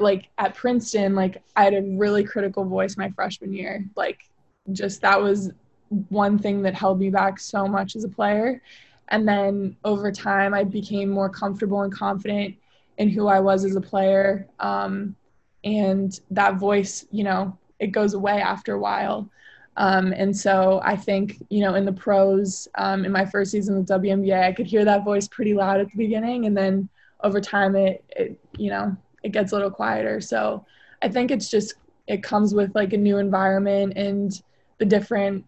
like at Princeton, like I had a really critical voice my freshman year. Like just that was one thing that held me back so much as a player. And then over time, I became more comfortable and confident in who I was as a player. Um, and that voice, you know, it goes away after a while. Um, and so I think, you know, in the pros, um, in my first season with WNBA, I could hear that voice pretty loud at the beginning. And then over time, it, it you know, it gets a little quieter. So I think it's just, it comes with like a new environment and the different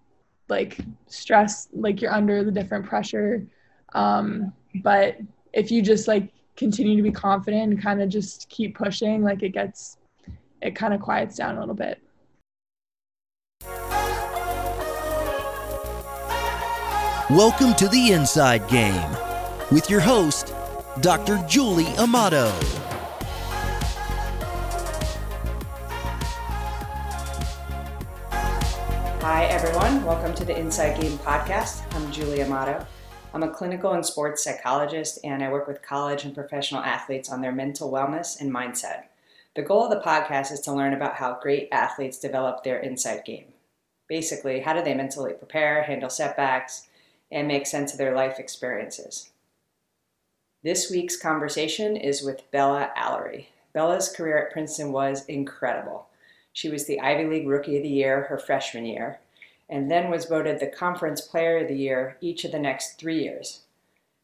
like stress, like you're under the different pressure. Um, but if you just like continue to be confident and kind of just keep pushing, like it gets, it kind of quiets down a little bit. Welcome to the Inside Game with your host, Dr. Julie Amato. Hi, everyone. Welcome to the Inside Game podcast. I'm Julie Amato. I'm a clinical and sports psychologist, and I work with college and professional athletes on their mental wellness and mindset. The goal of the podcast is to learn about how great athletes develop their inside game. Basically, how do they mentally prepare, handle setbacks, and make sense of their life experiences. This week's conversation is with Bella Alarie. Bella's career at Princeton was incredible. She was the Ivy League Rookie of the Year her freshman year, and then was voted the Conference Player of the Year each of the next three years.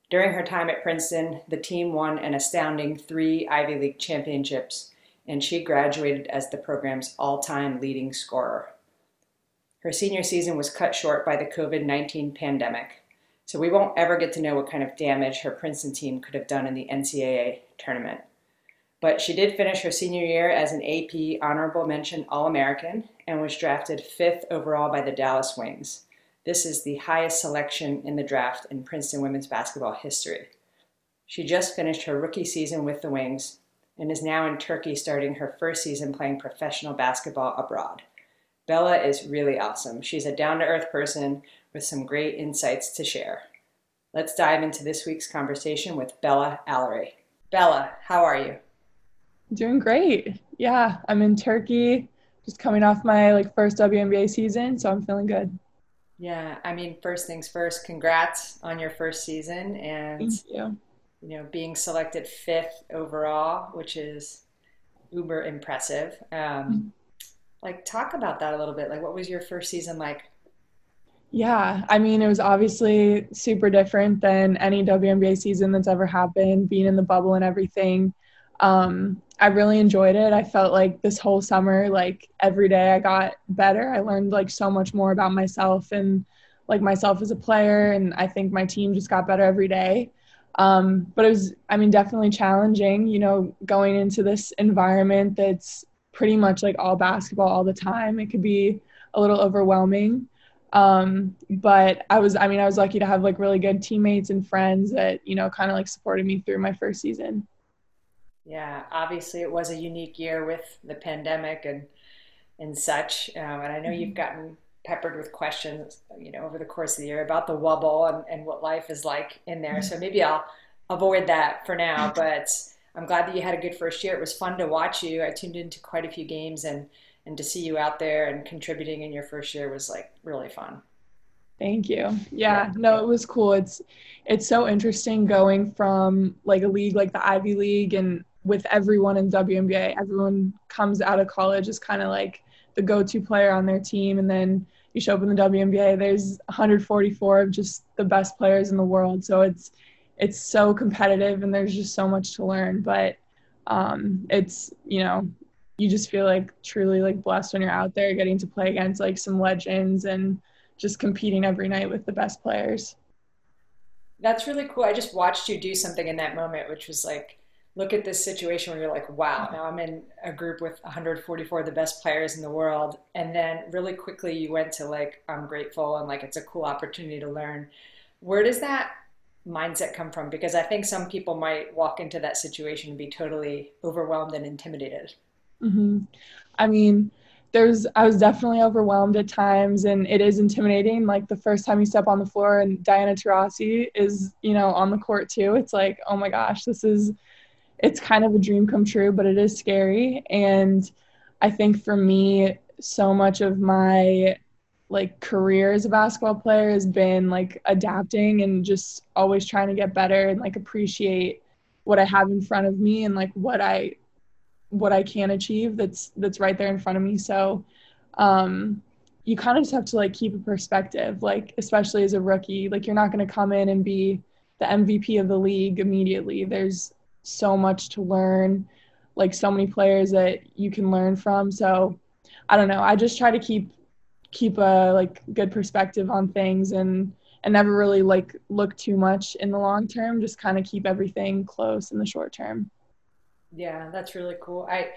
During her time at Princeton, the team won an astounding three Ivy League championships, and she graduated as the program's all time leading scorer. Her senior season was cut short by the COVID 19 pandemic, so we won't ever get to know what kind of damage her Princeton team could have done in the NCAA tournament. But she did finish her senior year as an AP honorable mention All American and was drafted fifth overall by the Dallas Wings. This is the highest selection in the draft in Princeton women's basketball history. She just finished her rookie season with the Wings and is now in Turkey starting her first season playing professional basketball abroad. Bella is really awesome. She's a down to earth person with some great insights to share. Let's dive into this week's conversation with Bella Alarie. Bella, how are you? Doing great. Yeah, I'm in Turkey, just coming off my like first WNBA season, so I'm feeling good. Yeah, I mean, first things first, congrats on your first season and you. you know, being selected fifth overall, which is uber impressive. Um, mm-hmm like talk about that a little bit like what was your first season like yeah i mean it was obviously super different than any WNBA season that's ever happened being in the bubble and everything um, i really enjoyed it i felt like this whole summer like every day i got better i learned like so much more about myself and like myself as a player and i think my team just got better every day um, but it was i mean definitely challenging you know going into this environment that's pretty much like all basketball all the time. It could be a little overwhelming. Um, but I was, I mean, I was lucky to have like really good teammates and friends that, you know, kind of like supported me through my first season. Yeah, obviously it was a unique year with the pandemic and and such. Um, and I know you've mm-hmm. gotten peppered with questions, you know, over the course of the year about the wubble and, and what life is like in there. So maybe I'll avoid that for now. But I'm glad that you had a good first year. It was fun to watch you. I tuned into quite a few games and and to see you out there and contributing in your first year was like really fun. Thank you. Yeah, no, it was cool. It's it's so interesting going from like a league like the Ivy League and with everyone in WNBA, everyone comes out of college as kind of like the go-to player on their team and then you show up in the WNBA, there's 144 of just the best players in the world. So it's it's so competitive and there's just so much to learn. But um, it's you know you just feel like truly like blessed when you're out there getting to play against like some legends and just competing every night with the best players. That's really cool. I just watched you do something in that moment which was like look at this situation where you're like wow now i'm in a group with 144 of the best players in the world and then really quickly you went to like i'm grateful and like it's a cool opportunity to learn where does that mindset come from? Because I think some people might walk into that situation and be totally overwhelmed and intimidated. Mm-hmm. I mean, there's I was definitely overwhelmed at times, and it is intimidating. Like the first time you step on the floor and Diana Taurasi is, you know, on the court too. It's like, oh my gosh, this is it's kind of a dream come true, but it is scary. And I think for me, so much of my like career as a basketball player has been like adapting and just always trying to get better and like appreciate what I have in front of me and like what I what I can achieve that's that's right there in front of me. So um you kind of just have to like keep a perspective, like especially as a rookie. Like you're not gonna come in and be the MVP of the league immediately. There's so much to learn, like so many players that you can learn from. So I don't know. I just try to keep keep a like good perspective on things and and never really like look too much in the long term. Just kind of keep everything close in the short term. Yeah that's really cool. I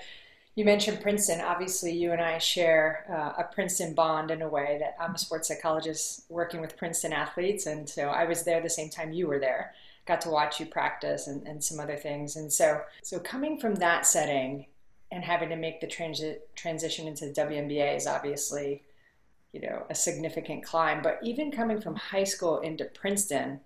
you mentioned princeton. Obviously you and i share uh, a princeton bond in a way that i'm a sports psychologist working with princeton athletes. And so i was there the same time you were there got to watch you practice and, and some other things and so so coming from that setting and having to make the transit transition into the WNBA is obviously you know, a significant climb. But even coming from high school into Princeton,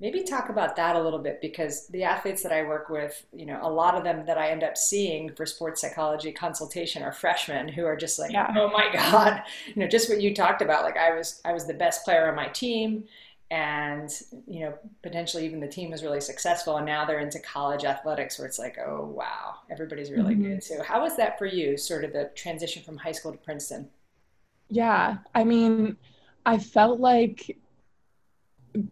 maybe talk about that a little bit because the athletes that I work with, you know, a lot of them that I end up seeing for sports psychology consultation are freshmen who are just like, yeah. oh my God, you know, just what you talked about. Like I was, I was the best player on my team and, you know, potentially even the team was really successful and now they're into college athletics where it's like, oh, wow, everybody's really mm-hmm. good. So how was that for you, sort of the transition from high school to Princeton? Yeah, I mean, I felt like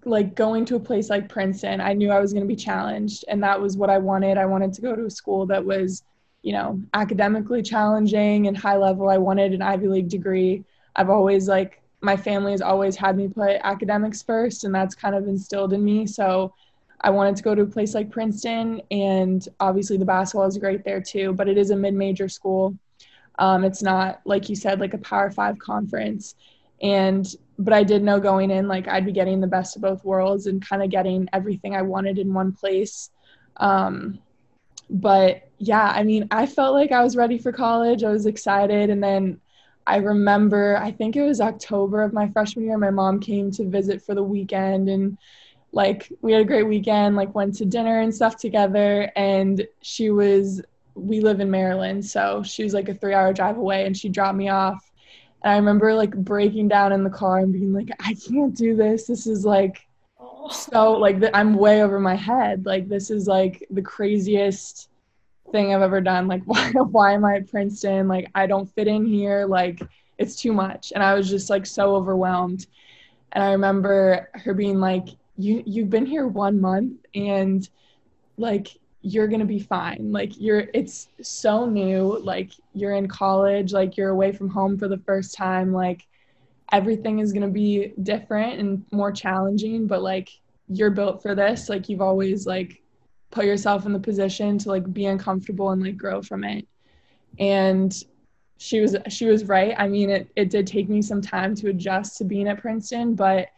like going to a place like Princeton, I knew I was going to be challenged and that was what I wanted. I wanted to go to a school that was, you know, academically challenging and high level. I wanted an Ivy League degree. I've always like my family has always had me put academics first and that's kind of instilled in me. So I wanted to go to a place like Princeton and obviously the basketball is great there too, but it is a mid-major school. Um, it's not like you said, like a Power Five conference. And but I did know going in, like I'd be getting the best of both worlds and kind of getting everything I wanted in one place. Um, but yeah, I mean, I felt like I was ready for college. I was excited, and then I remember, I think it was October of my freshman year, my mom came to visit for the weekend and like we had a great weekend, like went to dinner and stuff together and she was we live in Maryland, so she was like a three hour drive away and she dropped me off. And I remember like breaking down in the car and being like, I can't do this. This is like so like I'm way over my head. Like this is like the craziest thing I've ever done. Like why why am I at Princeton? Like I don't fit in here. Like it's too much. And I was just like so overwhelmed. And I remember her being like, You you've been here one month and like you're going to be fine. Like you're it's so new, like you're in college, like you're away from home for the first time, like everything is going to be different and more challenging, but like you're built for this. Like you've always like put yourself in the position to like be uncomfortable and like grow from it. And she was she was right. I mean, it it did take me some time to adjust to being at Princeton, but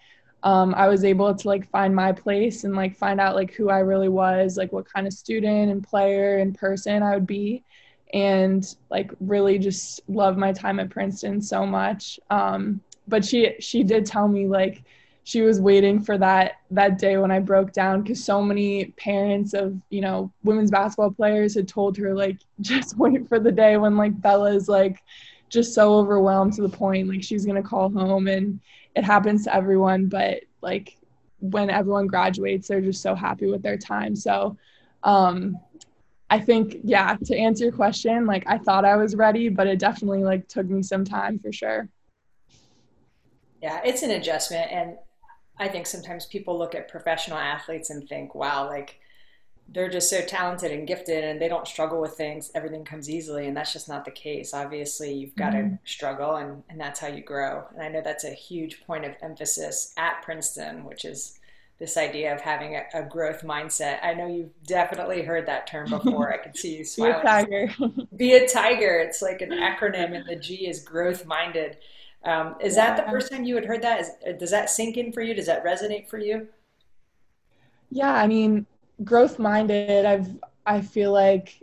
um, I was able to like find my place and like find out like who I really was, like what kind of student and player and person I would be, and like really just love my time at Princeton so much. Um, but she she did tell me like she was waiting for that that day when I broke down because so many parents of you know women's basketball players had told her like just wait for the day when like Bella's like just so overwhelmed to the point like she's gonna call home and it happens to everyone but like when everyone graduates they're just so happy with their time. So um i think yeah to answer your question like i thought i was ready but it definitely like took me some time for sure. Yeah it's an adjustment and i think sometimes people look at professional athletes and think wow like they're just so talented and gifted and they don't struggle with things. Everything comes easily. And that's just not the case. Obviously you've got mm-hmm. to struggle and, and that's how you grow. And i know that's a huge point of emphasis at princeton which is this idea of having a, a growth mindset. I know you've definitely heard that term before. I can see you smiling be a tiger. Be a tiger. It's like an acronym and the g is growth minded um, is yeah. that the first time you had heard that? Is, does that sink in for you does that resonate for you yeah i mean growth minded i've i feel like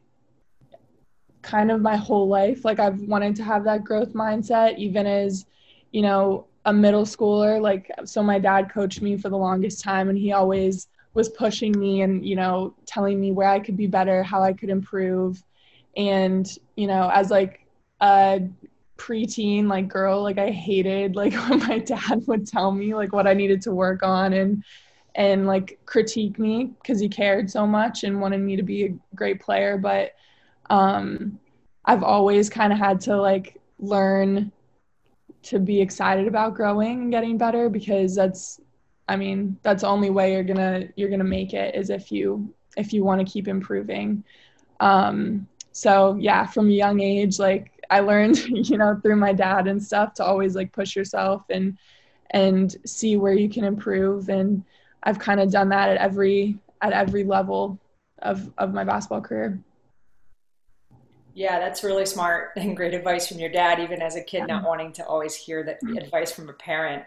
kind of my whole life like i've wanted to have that growth mindset even as you know a middle schooler like so my dad coached me for the longest time and he always was pushing me and you know telling me where I could be better, how I could improve, and you know as like a preteen like girl, like I hated like when my dad would tell me like what I needed to work on and and like critique me because he cared so much and wanted me to be a great player, but um I've always kind of had to like learn to be excited about growing and getting better because that's I mean, that's the only way you're gonna you're gonna make it is if you if you want to keep improving. Um, so yeah, from a young age, like I learned, you know, through my dad and stuff to always like push yourself and and see where you can improve. And I've kind of done that at every at every level of of my basketball career. Yeah, that's really smart and great advice from your dad, even as a kid, not wanting to always hear that mm-hmm. advice from a parent.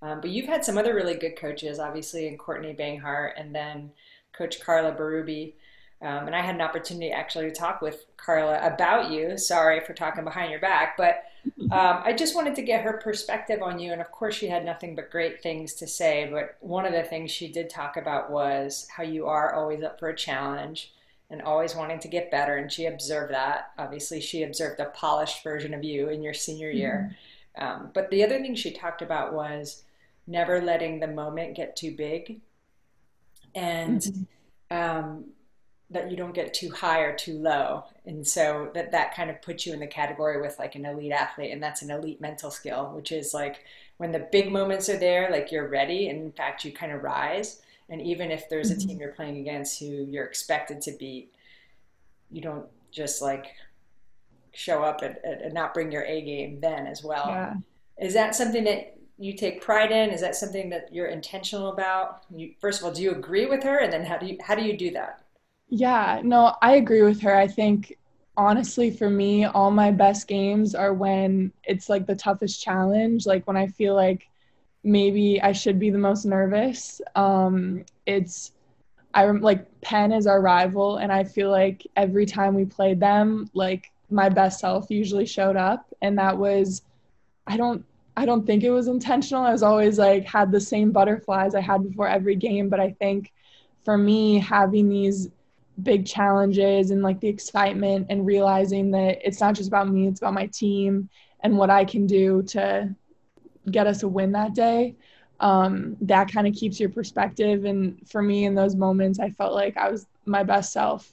Um, but you've had some other really good coaches, obviously, in Courtney Banghart and then Coach Carla Berube. Um, and I had an opportunity actually to talk with Carla about you. Sorry for talking behind your back, but um, I just wanted to get her perspective on you. And of course, she had nothing but great things to say. But one of the things she did talk about was how you are always up for a challenge and always wanting to get better. And she observed that. Obviously, she observed a polished version of you in your senior year. Mm-hmm. Um, but the other thing she talked about was never letting the moment get too big and mm-hmm. That you don't get too high or too low and so that that kind of puts you in the category with like an elite athlete and that's an elite mental skill which is like when the big moments are there like you're ready and in fact you kind of rise and even if there's a team mm-hmm. you're playing against who you're expected to beat you don't just like show up and, and not bring your a game then as well yeah. is that something that you take pride in? Is that something that you're intentional about? You, first of all, do you agree with her, and then how do you how do you do that? Yeah, no, I agree with her. I think honestly, for me, all my best games are when it's like the toughest challenge, like when I feel like maybe I should be the most nervous. Um, it's I like Penn is our rival, and I feel like every time we played them, like my best self usually showed up, and that was I don't I don't think it was intentional. I was always like had the same butterflies I had before every game, but I think for me having these big challenges and like the excitement and realizing that it's not just about me, it's about my team and what I can do to get us a win that day. Um, that kind of keeps your perspective. And for me, in those moments, I felt like I was my best self.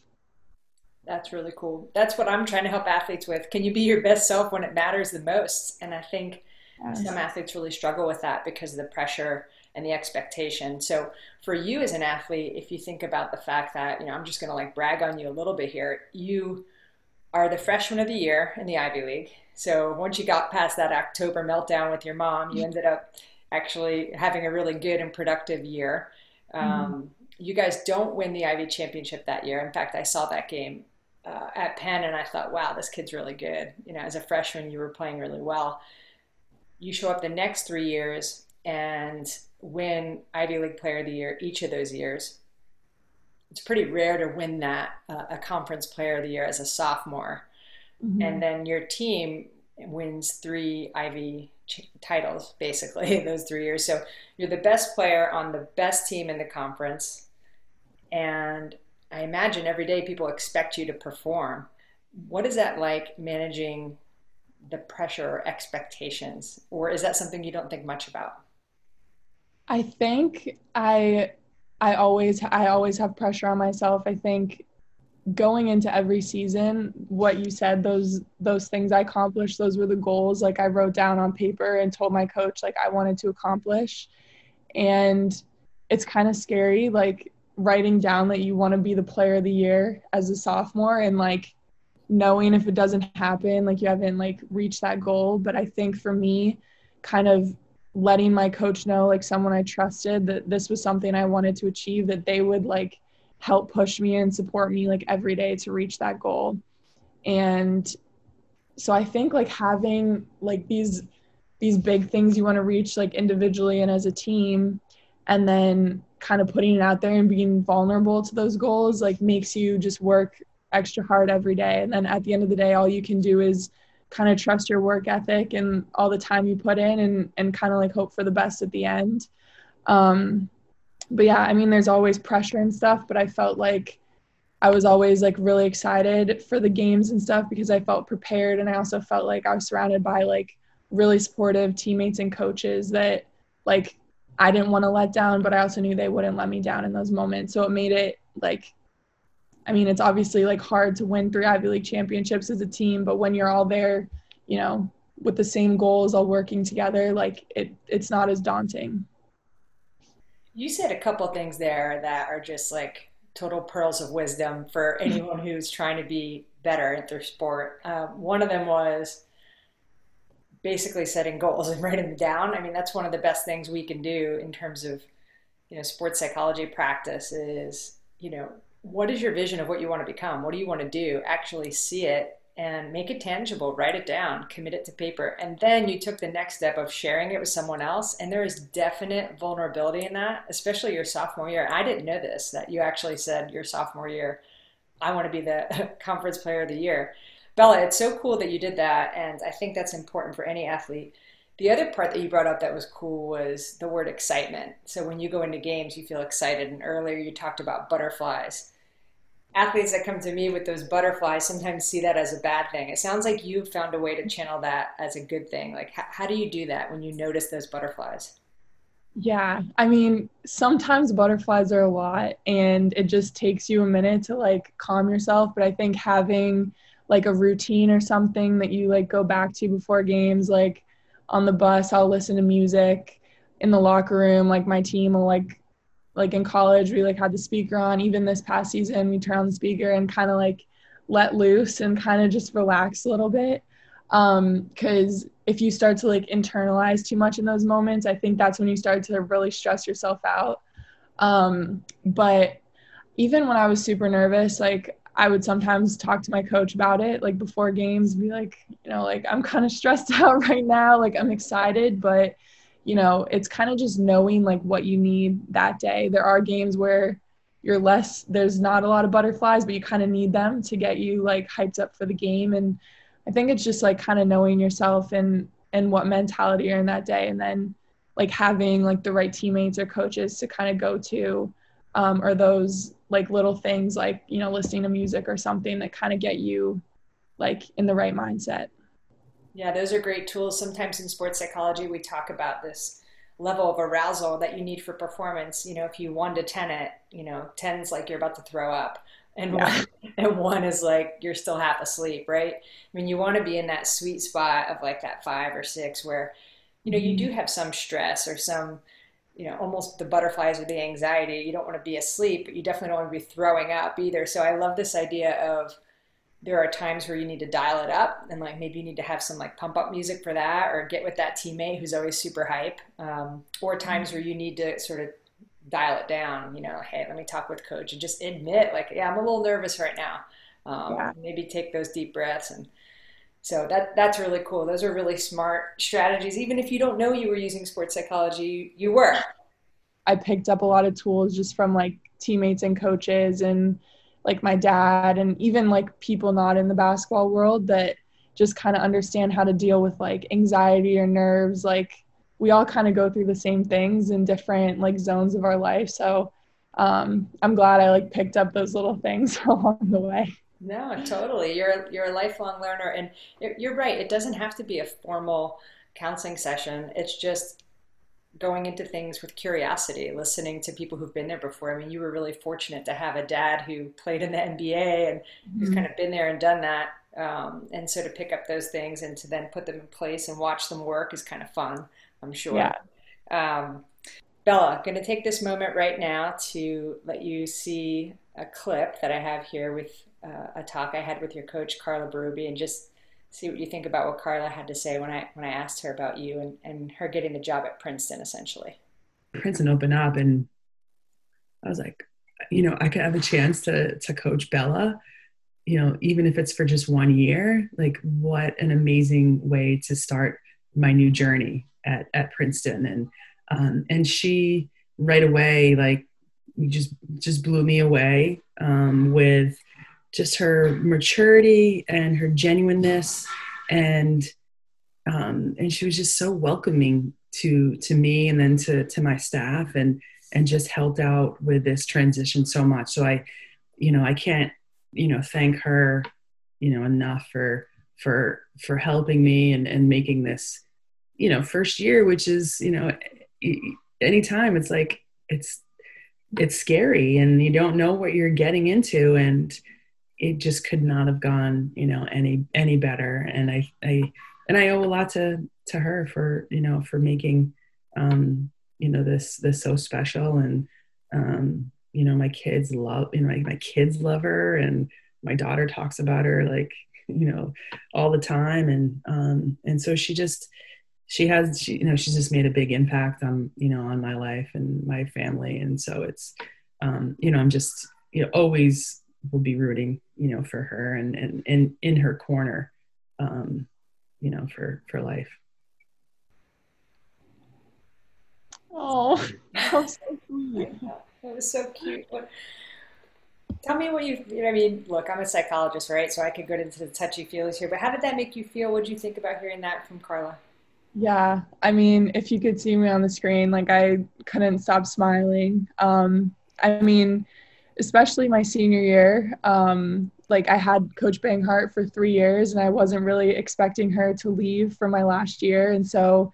That's really cool. That's what I'm trying to help athletes with. Can you be your best self when it matters the most? And I think Yes. Some athletes really struggle with that because of the pressure and the expectation. So for you as an athlete, if you think about the fact that, you know, I'm just going to like brag on you a little bit here, you are the freshman of the year in the Ivy League. So once you got past that October meltdown with your mom, you ended up actually having a really good and productive year. Um, mm-hmm. You guys don't win the Ivy championship that year. In fact, I saw that game uh, at Penn and I thought, wow, this kid's really good. You know, as a freshman, you were playing really well you show up the next three years and win Ivy League Player of the Year each of those years. It's pretty rare to win that uh, a Conference Player of the Year as a sophomore, mm-hmm. and then your team wins three Ivy ch- titles basically in those three years. So you're the best player on the best team in the conference, and I imagine every day people expect you to perform. What is that like managing the pressure or expectations or is that something you don't think much about i think i i always i always have pressure on myself. I think going into every season what you said those those things i accomplished those were the goals. Like i wrote down on paper and told my coach like i wanted to accomplish. And it's kind of scary like writing down that you want to be the player of the year as a sophomore and like knowing if it doesn't happen like you haven't like reached that goal. But i think for me kind of letting my coach know like someone i trusted that this was something i wanted to achieve that they would like help push me and support me like every day to reach that goal and so i think like having like these these big things you want to reach like individually and as a team and then kind of putting it out there and being vulnerable to those goals like makes you just work extra hard every day. And then at the end of the day, all you can do is kind of trust your work ethic and all the time you put in and, and kind of like hope for the best at the end. Um, but yeah, I mean, there's always pressure and stuff, but I felt like I was always like really excited for the games and stuff because I felt prepared and I also felt like I was surrounded by like really supportive teammates and coaches that like I didn't want to let down, but I also knew they wouldn't let me down in those moments. So it made it like I mean, it's obviously like hard to win three Ivy League championships as a team, but when you're all there, you know, with the same goals, all working together, like it it's not as daunting. You said a couple things there that are just like total pearls of wisdom for anyone who's trying to be better at their sport. Uh, one of them was basically setting goals and writing them down. I mean, that's one of the best things we can do in terms of, you know, sports psychology practice is, you know, what is your vision of what you want to become? What do you want to do? Actually see it and make it tangible, write it down, commit it to paper. And then you took the next step of sharing it with someone else. And there is definite vulnerability in that, especially your sophomore year. I didn't know this, that you actually said your sophomore year, I want to be the conference player of the year. Bella, it's so cool that you did that. And I think that's important for any athlete. The other part that you brought up that was cool was the word excitement. So when you go into games, you feel excited. And earlier you talked about butterflies athletes that come to me with those butterflies sometimes see that as a bad thing. It sounds like you found a way to channel that as a good thing. Like, how, how do you do that when you notice those butterflies? Yeah, I mean, sometimes butterflies are a lot and it just takes you a minute to like calm yourself. But I think having like a routine or something that you like go back to before games, like on the bus, I'll listen to music in the locker room. Like my team will like like in college we like had the speaker on even this past season we turn on the speaker and kind of like let loose and kind of just relax a little bit um because if you start to like internalize too much in those moments i think that's when you start to really stress yourself out um but even when i was super nervous like i would sometimes talk to my coach about it like before games be like you know like i'm kind of stressed out right now like i'm excited but you know, it's kind of just knowing like what you need that day. There are games where you're less, there's not a lot of butterflies, but you kind of need them to get you like hyped up for the game. And I think it's just like kind of knowing yourself and, and what mentality you're in that day. And then like having like the right teammates or coaches to kind of go to, um, or those like little things like, you know, listening to music or something that kind of get you like in the right mindset. Yeah, those are great tools. Sometimes in sports psychology, we talk about this level of arousal that you need for performance. You know, if you one to 10 it, you know, 10's like you're about to throw up. And, yeah. one, and one is like you're still half asleep, right? I mean, you want to be in that sweet spot of like that five or six where, you know, you mm-hmm. do have some stress or some, you know, almost the butterflies or the anxiety. You don't want to be asleep, but you definitely don't want to be throwing up either. So I love this idea of, there are times where you need to dial it up and like maybe you need to have some like pump up music for that or get with that teammate who's always super hype um, or times where you need to sort of dial it down you know hey let me talk with coach and just admit like yeah i'm a little nervous right now um, yeah. maybe take those deep breaths and so that that's really cool. Those are really smart strategies. Even if you don't know you were using sports psychology you were. I picked up a lot of tools just from like teammates and coaches and like my dad and even like people not in the basketball world that just kind of understand how to deal with like anxiety or nerves. Like we all kind of go through the same things in different like zones of our life. So um, i'm glad i like picked up those little things along the way no totally you're you're a lifelong learner and you're right it doesn't have to be a formal counseling session it's just going into things with curiosity, listening to people who've been there before. I mean, you were really fortunate to have a dad who played in the NBA and mm-hmm. who's kind of been there and done that. Um, and so to pick up those things and to then put them in place and watch them work is kind of fun, I'm sure. Yeah. Um, Bella, going to take this moment right now to let you see a clip that I have here with uh, a talk I had with your coach, Carla Berube, and just see what you think about what Carla had to say when I when I asked her about you and, and her getting the job at Princeton essentially. Princeton opened up and I was like, you know, I could have a chance to to coach Bella, you know, even if it's for just one year, like what an amazing way to start my new journey at, at Princeton. And um, and she right away like just just blew me away um, with just her maturity and her genuineness and um, and she was just so welcoming to to me and then to to my staff and and just helped out with this transition so much. So I, you know, I can't, you know, thank her, you know, enough for for for helping me and and making this, you know, first year, which is, you know, anytime it's like it's it's scary and you don't know what you're getting into and it just could not have gone you know any any better and i i and i owe a lot to to her for you know for making um you know this this so special and um you know my kids love you know my, my kids love her and my daughter talks about her like you know all the time and um and so she just she has she you know she's just made a big impact on you know on my life and my family and so it's um you know i'm just you know always will be rooting you know for her and and, and in her corner um you know for for life oh that was so sweet that was so cute what, tell me what you, you know, I mean, look, I'm a psychologist, right? So I could go into the touchy feels here, but how did that make you feel? What did you think about hearing that from Carla? Yeah, I mean, if you could see me on the screen, like I couldn't stop smiling. Um, I mean, especially my senior year, um, like I had Coach Banghart for three years, and I wasn't really expecting her to leave for my last year, and so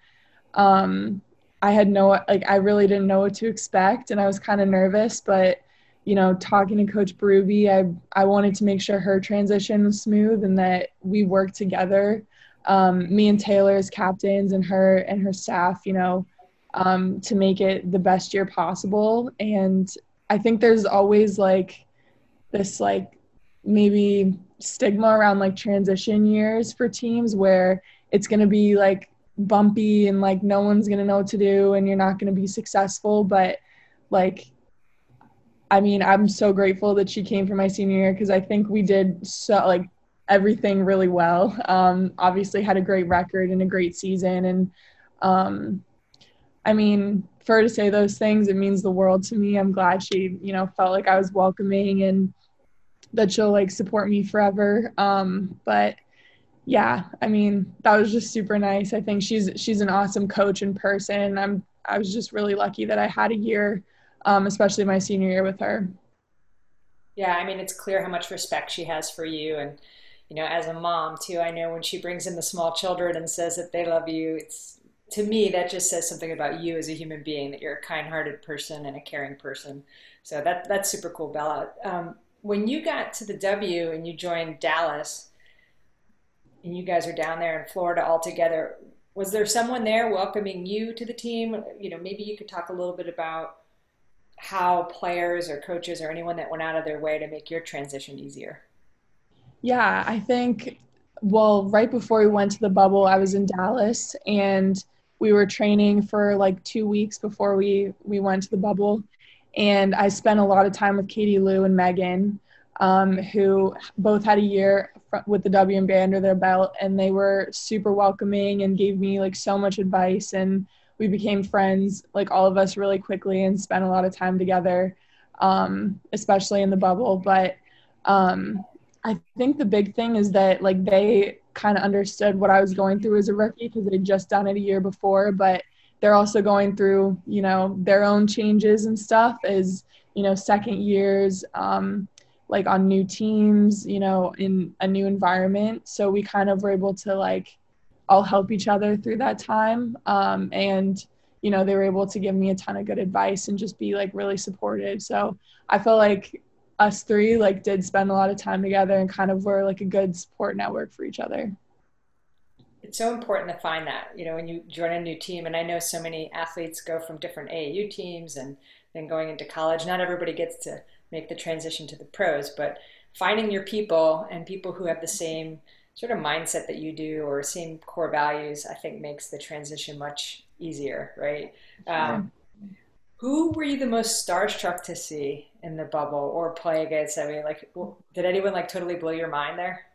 um, I had no like I really didn't know what to expect, and I was kind of nervous, but you know, talking to Coach Berube, I I wanted to make sure her transition was smooth and that we worked together um, me and Taylor as captains and her and her staff, you know, um, to make it the best year possible. And I think there's always like this like maybe stigma around like transition years for teams where it's going to be like bumpy and like no one's going to know what to do and you're not going to be successful but like I mean, I'm so grateful that she came for my senior year because I think we did so like everything really well. Um, obviously, had a great record and a great season. And um, I mean, for her to say those things, it means the world to me. I'm glad she, you know, felt like I was welcoming and that she'll like support me forever. Um, but yeah, I mean, that was just super nice. I think she's she's an awesome coach in person. I'm I was just really lucky that I had a year, um, especially my senior year with her. Yeah, I mean, it's clear how much respect she has for you and you know, as a mom too, I know when she brings in the small children and says that they love you, it's to me that just says something about you as a human being that you're a kind-hearted person and a caring person. So that that's super cool, Bella. Um, when you got to the W and you joined Dallas, and you guys are down there in Florida all together, was there someone there welcoming you to the team? You know, maybe you could talk a little bit about how players or coaches or anyone that went out of their way to make your transition easier. Yeah, I think, well, right before we went to the bubble, I was in Dallas and we were training for like two weeks before we, we went to the bubble. And I spent a lot of time with Katie Lou and Megan, um, who both had a year with the WNBA under their belt. And they were super welcoming and gave me like so much advice. And we became friends, like all of us, really quickly and spent a lot of time together, um, especially in the bubble. But um, I think the big thing is that like they kind of understood what I was going through as a rookie because they'd just done it a year before, but they're also going through, you know, their own changes and stuff as, you know, second years, um, like on new teams, you know, in a new environment. So we kind of were able to like all help each other through that time. Um, and, you know, they were able to give me a ton of good advice and just be like really supportive. So I feel like us three like did spend a lot of time together and kind of were like a good support network for each other. It's so important to find that you know when you join a new team and i know so many athletes go from different aau teams and then going into college. Not everybody gets to make the transition to the pros but finding your people and people who have the same sort of mindset that you do or same core values i think makes the transition much easier right? Um, who were you the most starstruck to see in the bubble or play against? I mean, like, did anyone like totally blow your mind there?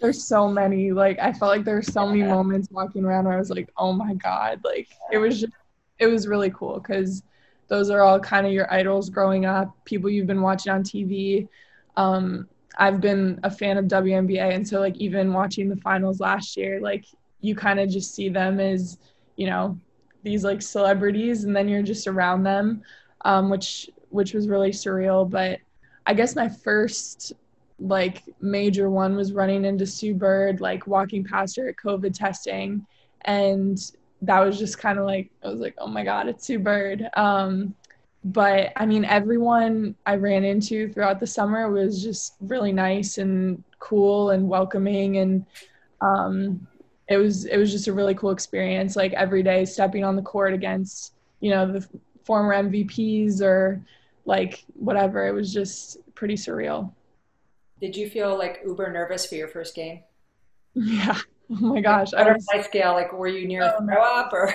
There's so many. Like, I felt like there were so many moments walking around where I was like, oh my God. Like, it was just, it was really cool because those are all kind of your idols growing up, people you've been watching on TV. Um, I've been a fan of WNBA. And so, like, even watching the finals last year, like, you kind of just see them as, you know, these like celebrities and then you're just around them um, which which was really surreal. But I guess my first like major one was running into Sue Bird, like walking past her at COVID testing, and that was just kind of like I was like, oh my god, it's Sue Bird. Um, but I mean, everyone I ran into throughout the summer was just really nice and cool and welcoming, and um, it was it was just a really cool experience. Like every day, stepping on the court against you know the former MVPs or like whatever. It was just pretty surreal. Did you feel like uber nervous for your first game? Yeah. Oh my gosh. Like, butterfly scale, like were you near oh, throw up or?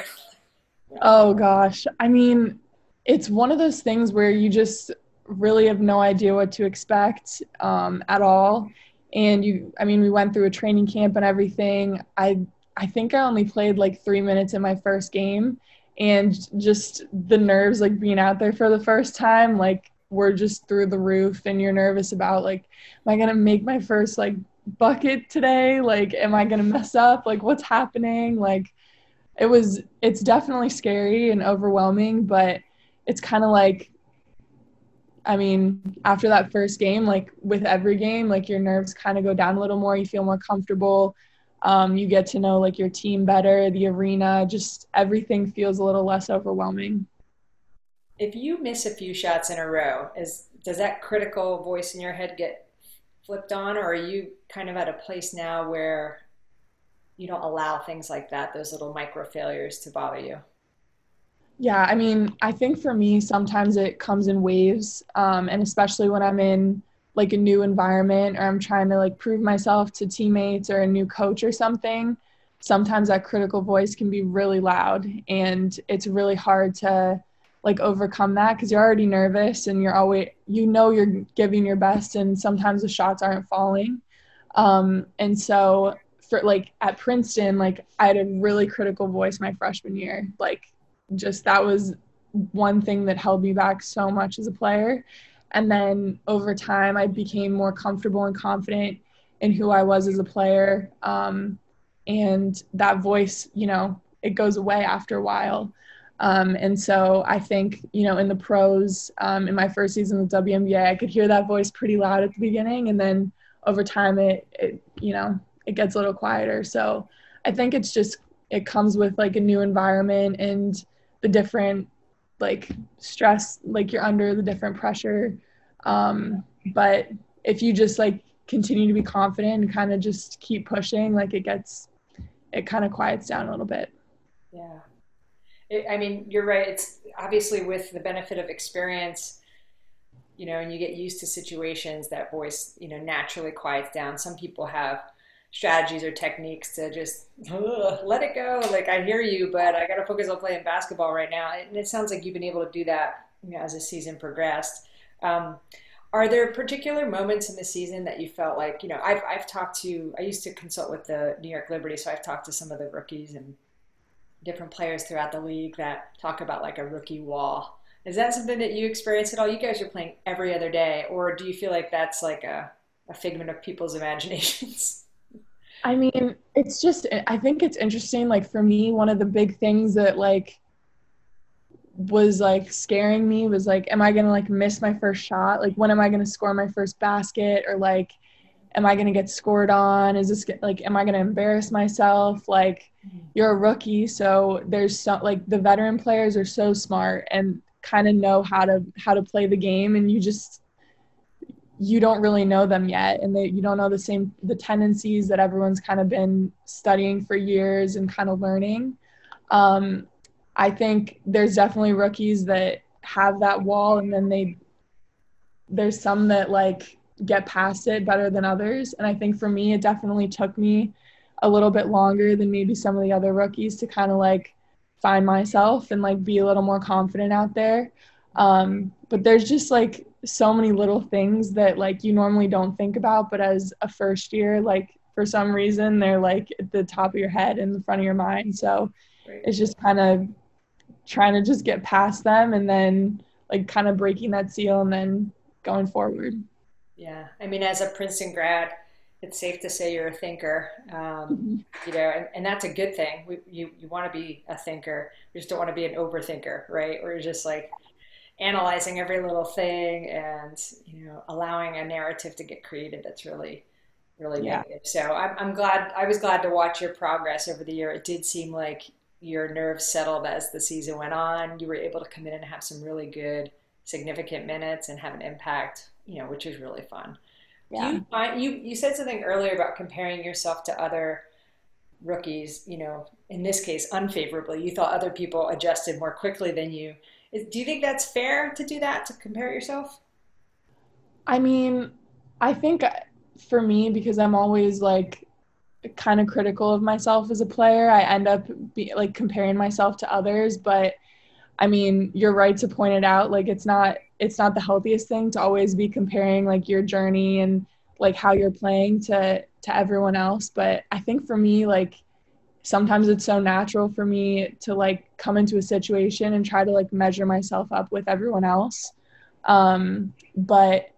oh gosh. I mean, it's one of those things where you just really have no idea what to expect um, at all. And you, I mean, we went through a training camp and everything. I, I think I only played like three minutes in my first game, and just the nerves, like being out there for the first time, like were just through the roof. And you're nervous about like, am I gonna make my first like bucket today? Like, am I gonna mess up? Like, what's happening? Like, it was. It's definitely scary and overwhelming, but it's kind of like I mean, after that first game, like with every game, like your nerves kind of go down a little more. You feel more comfortable. Um, you get to know like your team better, the arena, just everything feels a little less overwhelming. If you miss a few shots in a row, is does that critical voice in your head get flipped on, or are you kind of at a place now where you don't allow things like that, those little micro failures, to bother you? Yeah, I mean, I think for me, sometimes it comes in waves, um, and especially when I'm in like a new environment or I'm trying to like prove myself to teammates or a new coach or something. Sometimes that critical voice can be really loud, and it's really hard to like overcome that because you're already nervous and you're always you know you're giving your best, and sometimes the shots aren't falling. Um, and so for like at Princeton, like I had a really critical voice my freshman year, like just that was one thing that held me back so much as a player. And then over time, I became more comfortable and confident in who I was as a player. Um, and that voice, you know, it goes away after a while. Um, and so I think, you know, in the pros, um, in my first season with WNBA, I could hear that voice pretty loud at the beginning. And then over time, it, it you know, it gets a little quieter. So I think it's just, it comes with like a new environment and the different like stress like you're under the different pressure. Um but if you just like continue to be confident and kind of just keep pushing like it gets it kind of quiets down a little bit. Yeah. It, i mean you're right. It's obviously with the benefit of experience you know and you get used to situations that voice you know naturally quiets down. Some people have strategies or techniques to just let it go. Like I hear you, but I got to focus on playing basketball right now. And it sounds like you've been able to do that you know, as the season progressed. Um, are there particular moments in the season that you felt like, you know, I've, I've talked to, I used to consult with the New York Liberty, so I've talked to some of the rookies and different players throughout the league that talk about like a rookie wall. Is that something that you experience at all? You guys are playing every other day, or do you feel like that's like a, a figment of people's imaginations? I mean, it's just, I think it's interesting. Like, for me, one of the big things that, like, was like scaring me was like, am I gonna like miss my first shot? Like, when am I gonna score my first basket? Or like, am I gonna get scored on? Is this like, am I gonna embarrass myself? Like, you're a rookie, so there's so like the veteran players are so smart and kind of know how to how to play the game, and you just you don't really know them yet and you don't know the same the tendencies that everyone's kind of been studying for years and kind of learning. Um, i think there's definitely rookies that have that wall and then they there's some that like get past it better than others. And i think for me it definitely took me a little bit longer than maybe some of the other rookies to kind of like find myself and like be a little more confident out there. Um, but there's just like so many little things that like you normally don't think about but as a first year like for some reason they're like at the top of your head in the front of your mind. So right. it's just kind of trying to just get past them and then like kind of breaking that seal and then going forward. Yeah. I mean as a princeton grad it's safe to say you're a thinker um, mm-hmm. you know and, and, that's a good thing. We, you, you want to be a thinker. You just don't want to be an overthinker right? Or you're just like analyzing every little thing and you know allowing a narrative to get created that's really really yeah. negative. So I'm, I'm glad I was glad to watch your progress over the year. It did seem like your nerves settled as the season went on. You were able to come in and have some really good, significant minutes and have an impact, you know, which is really fun. Yeah. You, find, you you said something earlier about comparing yourself to other rookies. You know, in this case, unfavorably. You thought other people adjusted more quickly than you. Do you think that's fair to do that to compare yourself? I mean, I think uh, for me because I'm always like kind of critical of myself as a player. I end up be, like comparing myself to others, but I mean, you're right to point it out. Like it's not it's not the healthiest thing to always be comparing like your journey and like how you're playing to to everyone else, but I think for me like sometimes it's so natural for me to like come into a situation and try to like measure myself up with everyone else. Um but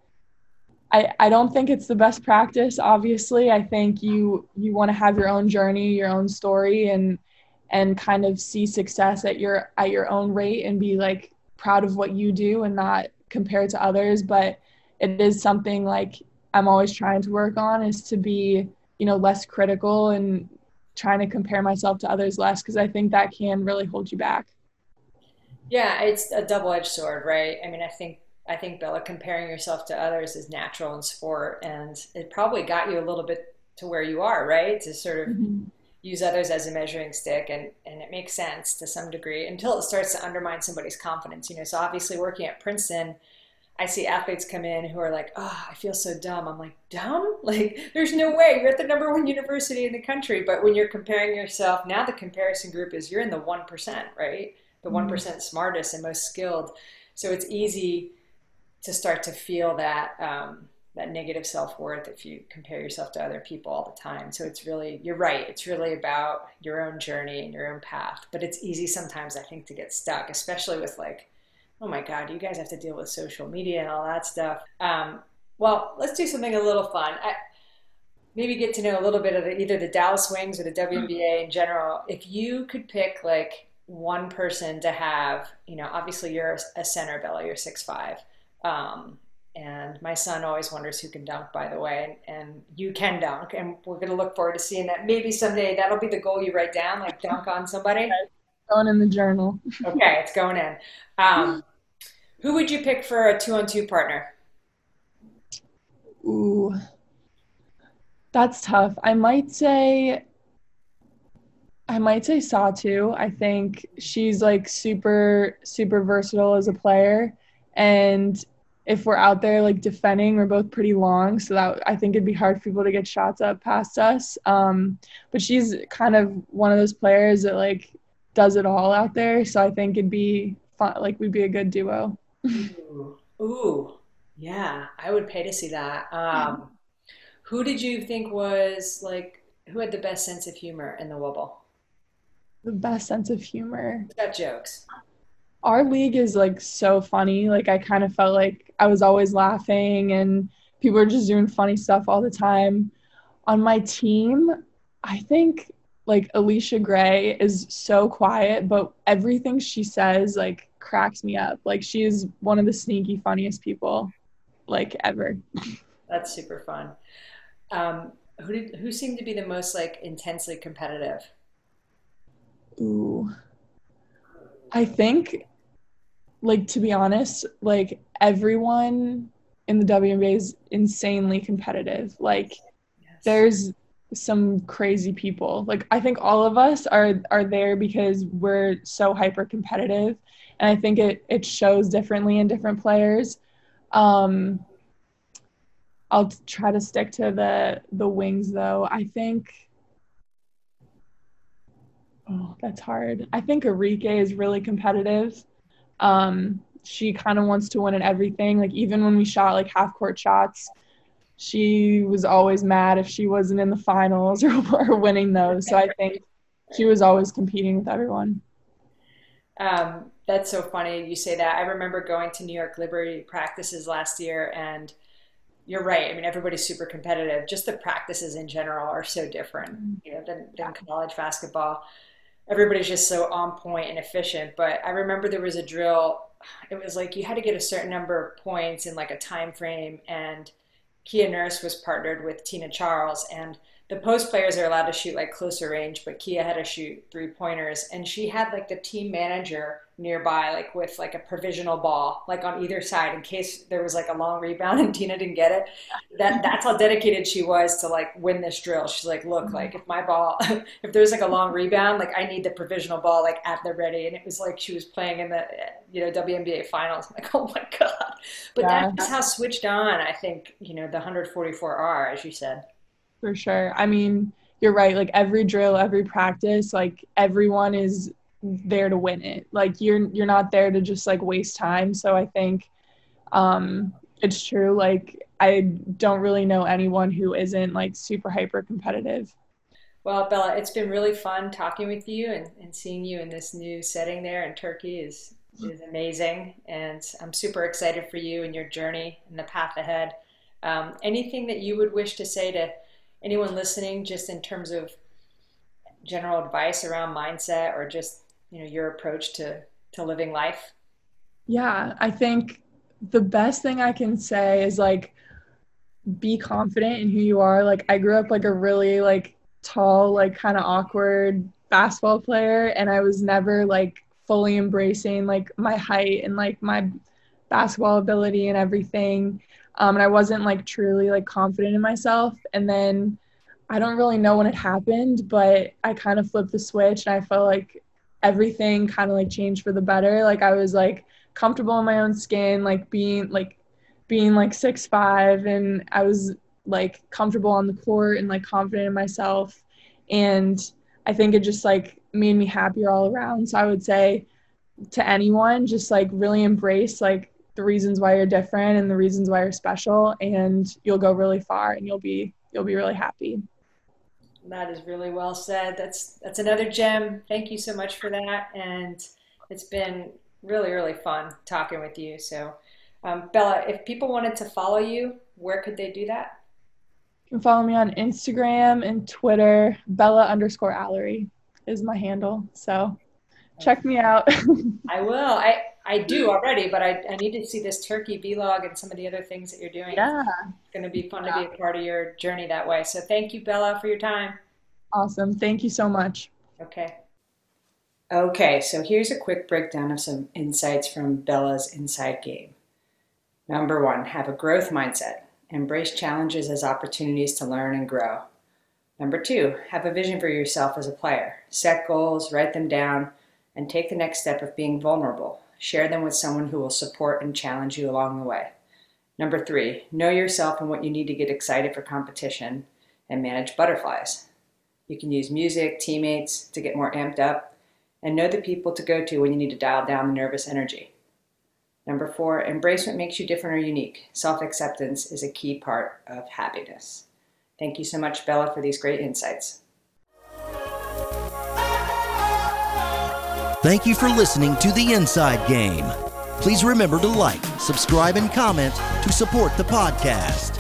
I, I don't think it's the best practice obviously i think you you want to have your own journey your own story and and kind of see success at your at your own rate and be like proud of what you do and not compare to others but it is something like i'm always trying to work on is to be you know less critical and trying to compare myself to others less because i think that can really hold you back yeah it's a double-edged sword right i mean i think I think Bella, comparing yourself to others is natural in sport, and it probably got you a little bit to where you are, right? To sort of mm-hmm. use others as a measuring stick, and and it makes sense to some degree until it starts to undermine somebody's confidence. You know, so obviously working at Princeton. I see athletes come in who are like, "Oh, I feel so dumb." I'm like, "Dumb? Like, there's no way you're at the number one university in the country." But when you're comparing yourself, now the comparison group is you're in the one percent, right? The one mm-hmm. smartest and most skilled. So it's easy to start to feel that um, that negative self worth if you compare yourself to other people all the time. So it's really you're right. It's really about your own journey and your own path. But it's easy sometimes I think to get stuck, especially with like, oh my God, you guys have to deal with social media and all that stuff. Um, well, let's do something a little fun. I, maybe get to know a little bit of the, either the Dallas Wings or the WNBA in general. If you could pick like one person to have, you know, obviously you're a center, Bella, you're six five um, and my son always wonders who can dunk, by the way, and you can dunk. And we're going to look forward to seeing that. Maybe someday that'll be the goal you write down, like dunk on somebody. Going in the journal. okay, it's going in. Um, who would you pick for a two on two partner? Ooh, that's tough. I might say, I might say Satou. I think she's like super, super versatile as a player. And if we're out there like defending, we're both pretty long, so that I think it'd be hard for people to get shots up past us. Um, but she's kind of one of those players that like does it all out there, so I think it'd be fun. Like we'd be a good duo. Ooh, Ooh. yeah, I would pay to see that. Um, who did you think was like who had the best sense of humor in the wobble? The best sense of humor. Got jokes our league is like so funny. Like I kind of felt like I was always laughing and people are just doing funny stuff all the time. On my team, I think like Allisha Gray is so quiet, but everything she says like cracks me up. Like she is one of the sneaky funniest people like ever. That's super fun. Um, who did who seemed to be the most like intensely competitive? Ooh. I think like to be honest, like everyone in the WNBA is insanely competitive. Like yes. there's some crazy people. Like I think all of us are are there because we're so hyper competitive and I think it it shows differently in different players. Um I'll try to stick to the the wings though. I think Oh, that's hard. I think Arike is really competitive. Um, she kind of wants to win at everything. Like even when we shot like half court shots, she was always mad if she wasn't in the finals or, or winning those. So I think she was always competing with everyone. Um, that's so funny you say that. I remember going to New York Liberty practices last year, and you're right. I mean, everybody's super competitive. Just the practices in general are so different, you know, than, than college basketball everybody's just so on point and efficient. But I remember there was a drill it was like you had to get a certain number of points in like a time frame and Kia Nurse was partnered with Tina Charles and the post players are allowed to shoot like closer range, but Kia had to shoot three pointers, and she had like the team manager nearby, like with like a provisional ball, like on either side in case there was like a long rebound and Tina didn't get it. That that's how dedicated she was to like win this drill. She's like, look, mm-hmm. like if my ball, if there's like a long rebound, like I need the provisional ball like at the ready, and it was like she was playing in the you know WNBA finals. I'm like, oh my god! But yeah. that's how switched on. I think you know the 144R, as you said. For sure. I mean, you're right. Like every drill, every practice, like everyone is there to win it. Like you're you're not there to just like waste time. So I think um it's true. Like I don't really know anyone who isn't like super hyper competitive. Well, Bella, it's been really fun talking with you and, and seeing you in this new setting there in Turkey is is amazing. And I'm super excited for you and your journey and the path ahead. Um, anything that you would wish to say to anyone listening, just in terms of general advice around mindset or just you know your approach to to living life? Yeah, I think the best thing I can say is like be confident in who you are. Like I grew up like a really like tall, like kind of awkward basketball player and I was never like fully embracing like my height and like my basketball ability and everything um, and I wasn't like truly like confident in myself. And then I don't really know when it happened, but I kind of flipped the switch and I felt like everything kind of like changed for the better. Like I was like comfortable in my own skin, like being like being like six five, and I was like comfortable on the court and like confident in myself. And I think it just like made me happier all around. So I would say to anyone, just like really embrace like the reasons why you're different and the reasons why you're special and you'll go really far and you'll be you'll be really happy. That is really well said. That's that's another gem. Thank you so much for that. And it's been really really fun talking with you. So um, bella if people wanted to follow you where could they do that? You can follow me on instagram and twitter. Bella underscore alarie is my handle. So check me out i will i I do already, but I, I need to see this turkey vlog and some of the other things that you're doing. Yeah. It's going to be fun yeah. to be a part of your journey that way. So thank you, Bella, for your time. Awesome. Thank you so much. Okay. Okay, so here's a quick breakdown of some insights from Bella's Inside Game. Number one, have a growth mindset. Embrace challenges as opportunities to learn and grow. Number two, have a vision for yourself as a player. Set goals, write them down, and take the next step of being vulnerable. Share them with someone who will support and challenge you along the way. Number three, know yourself and what you need to get excited for competition and manage butterflies. You can use music, teammates to get more amped up, and know the people to go to when you need to dial down the nervous energy. Number four, embrace what makes you different or unique. Self acceptance is a key part of happiness. Thank you so much, Bella, for these great insights. Thank you for listening to The Inside Game. Please remember to like, subscribe, and comment to support the podcast.